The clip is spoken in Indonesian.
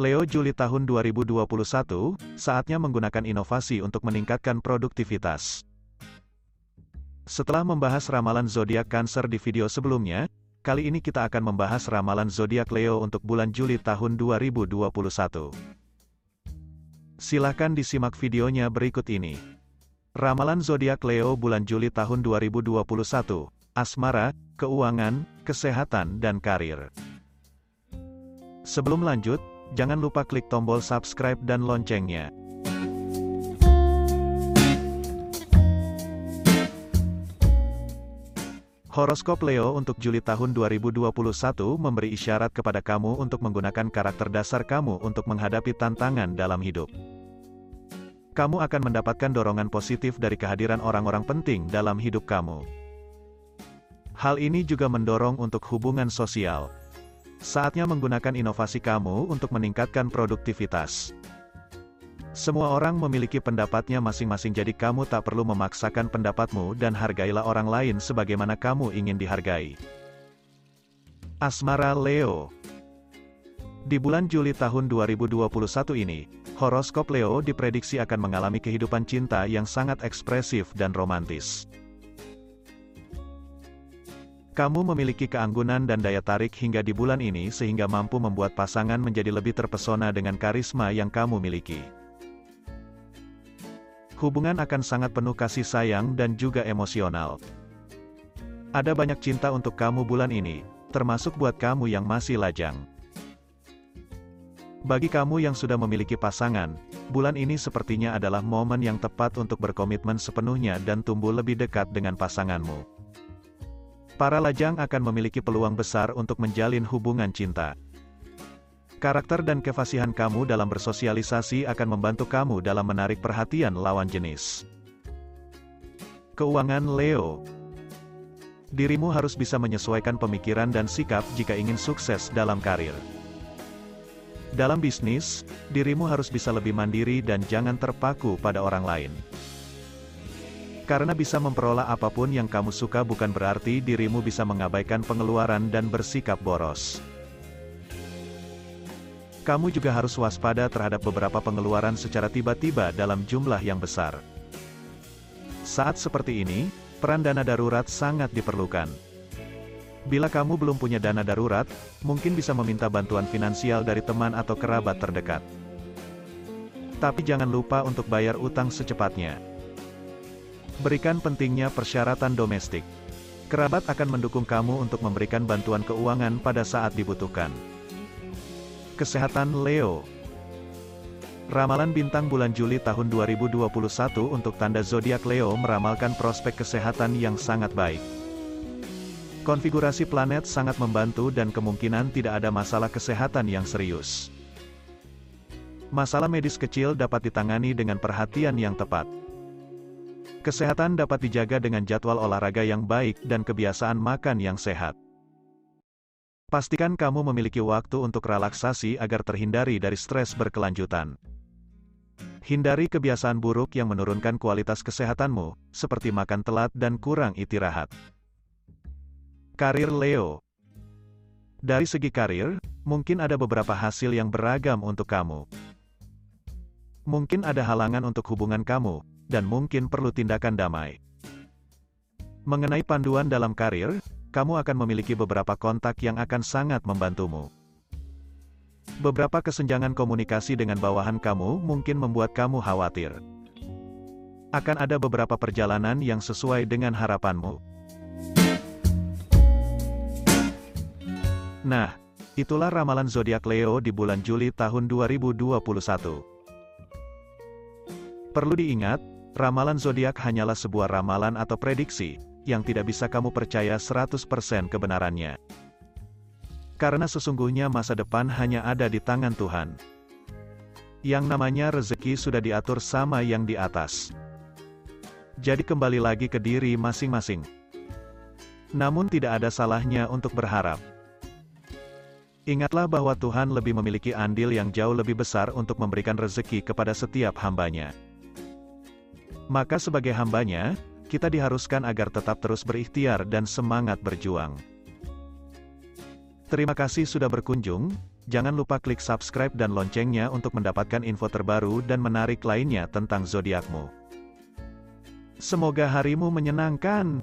Leo Juli tahun 2021, saatnya menggunakan inovasi untuk meningkatkan produktivitas. Setelah membahas ramalan zodiak Cancer di video sebelumnya, kali ini kita akan membahas ramalan zodiak Leo untuk bulan Juli tahun 2021. Silahkan disimak videonya berikut ini. Ramalan zodiak Leo bulan Juli tahun 2021, asmara, keuangan, kesehatan dan karir. Sebelum lanjut, jangan lupa klik tombol subscribe dan loncengnya. Horoskop Leo untuk Juli tahun 2021 memberi isyarat kepada kamu untuk menggunakan karakter dasar kamu untuk menghadapi tantangan dalam hidup. Kamu akan mendapatkan dorongan positif dari kehadiran orang-orang penting dalam hidup kamu. Hal ini juga mendorong untuk hubungan sosial. Saatnya menggunakan inovasi kamu untuk meningkatkan produktivitas. Semua orang memiliki pendapatnya masing-masing jadi kamu tak perlu memaksakan pendapatmu dan hargailah orang lain sebagaimana kamu ingin dihargai. Asmara Leo Di bulan Juli tahun 2021 ini, horoskop Leo diprediksi akan mengalami kehidupan cinta yang sangat ekspresif dan romantis. Kamu memiliki keanggunan dan daya tarik hingga di bulan ini sehingga mampu membuat pasangan menjadi lebih terpesona dengan karisma yang kamu miliki. Hubungan akan sangat penuh kasih sayang dan juga emosional. Ada banyak cinta untuk kamu bulan ini, termasuk buat kamu yang masih lajang. Bagi kamu yang sudah memiliki pasangan, bulan ini sepertinya adalah momen yang tepat untuk berkomitmen sepenuhnya dan tumbuh lebih dekat dengan pasanganmu. Para lajang akan memiliki peluang besar untuk menjalin hubungan cinta. Karakter dan kefasihan kamu dalam bersosialisasi akan membantu kamu dalam menarik perhatian lawan jenis. Keuangan Leo Dirimu harus bisa menyesuaikan pemikiran dan sikap jika ingin sukses dalam karir. Dalam bisnis, dirimu harus bisa lebih mandiri dan jangan terpaku pada orang lain. Karena bisa memperoleh apa pun yang kamu suka bukan berarti dirimu bisa mengabaikan pengeluaran dan bersikap boros. Kamu juga harus waspada terhadap beberapa pengeluaran secara tiba-tiba dalam jumlah yang besar. Saat seperti ini, peran dana darurat sangat diperlukan. Bila kamu belum punya dana darurat, mungkin bisa meminta bantuan finansial dari teman atau kerabat terdekat. Tapi jangan lupa untuk bayar utang secepatnya. Berikan pentingnya persyaratan domestik. Kerabat akan mendukung kamu untuk memberikan bantuan keuangan pada saat dibutuhkan. Kesehatan Leo Ramalan bintang bulan Juli tahun 2021 untuk tanda zodiak Leo meramalkan prospek kesehatan yang sangat baik. Konfigurasi planet sangat membantu dan kemungkinan tidak ada masalah kesehatan yang serius. Masalah medis kecil dapat ditangani dengan perhatian yang tepat. Kesehatan dapat dijaga dengan jadwal olahraga yang baik dan kebiasaan makan yang sehat. Pastikan kamu memiliki waktu untuk relaksasi agar terhindari dari stres berkelanjutan. Hindari kebiasaan buruk yang menurunkan kualitas kesehatanmu, seperti makan telat dan kurang istirahat. Karir Leo Dari segi karir, mungkin ada beberapa hasil yang beragam untuk kamu. Mungkin ada halangan untuk hubungan kamu, dan mungkin perlu tindakan damai. Mengenai panduan dalam karir, kamu akan memiliki beberapa kontak yang akan sangat membantumu. Beberapa kesenjangan komunikasi dengan bawahan kamu mungkin membuat kamu khawatir. Akan ada beberapa perjalanan yang sesuai dengan harapanmu. Nah, itulah ramalan zodiak Leo di bulan Juli tahun 2021. Perlu diingat, ramalan zodiak hanyalah sebuah ramalan atau prediksi, yang tidak bisa kamu percaya 100% kebenarannya. Karena sesungguhnya masa depan hanya ada di tangan Tuhan. Yang namanya rezeki sudah diatur sama yang di atas. Jadi kembali lagi ke diri masing-masing. Namun tidak ada salahnya untuk berharap. Ingatlah bahwa Tuhan lebih memiliki andil yang jauh lebih besar untuk memberikan rezeki kepada setiap hambanya. Maka sebagai hambanya, kita diharuskan agar tetap terus berikhtiar dan semangat berjuang. Terima kasih sudah berkunjung, Jangan lupa klik subscribe dan loncengnya untuk mendapatkan info terbaru dan menarik lainnya tentang zodiakmu. Semoga harimu menyenangkan.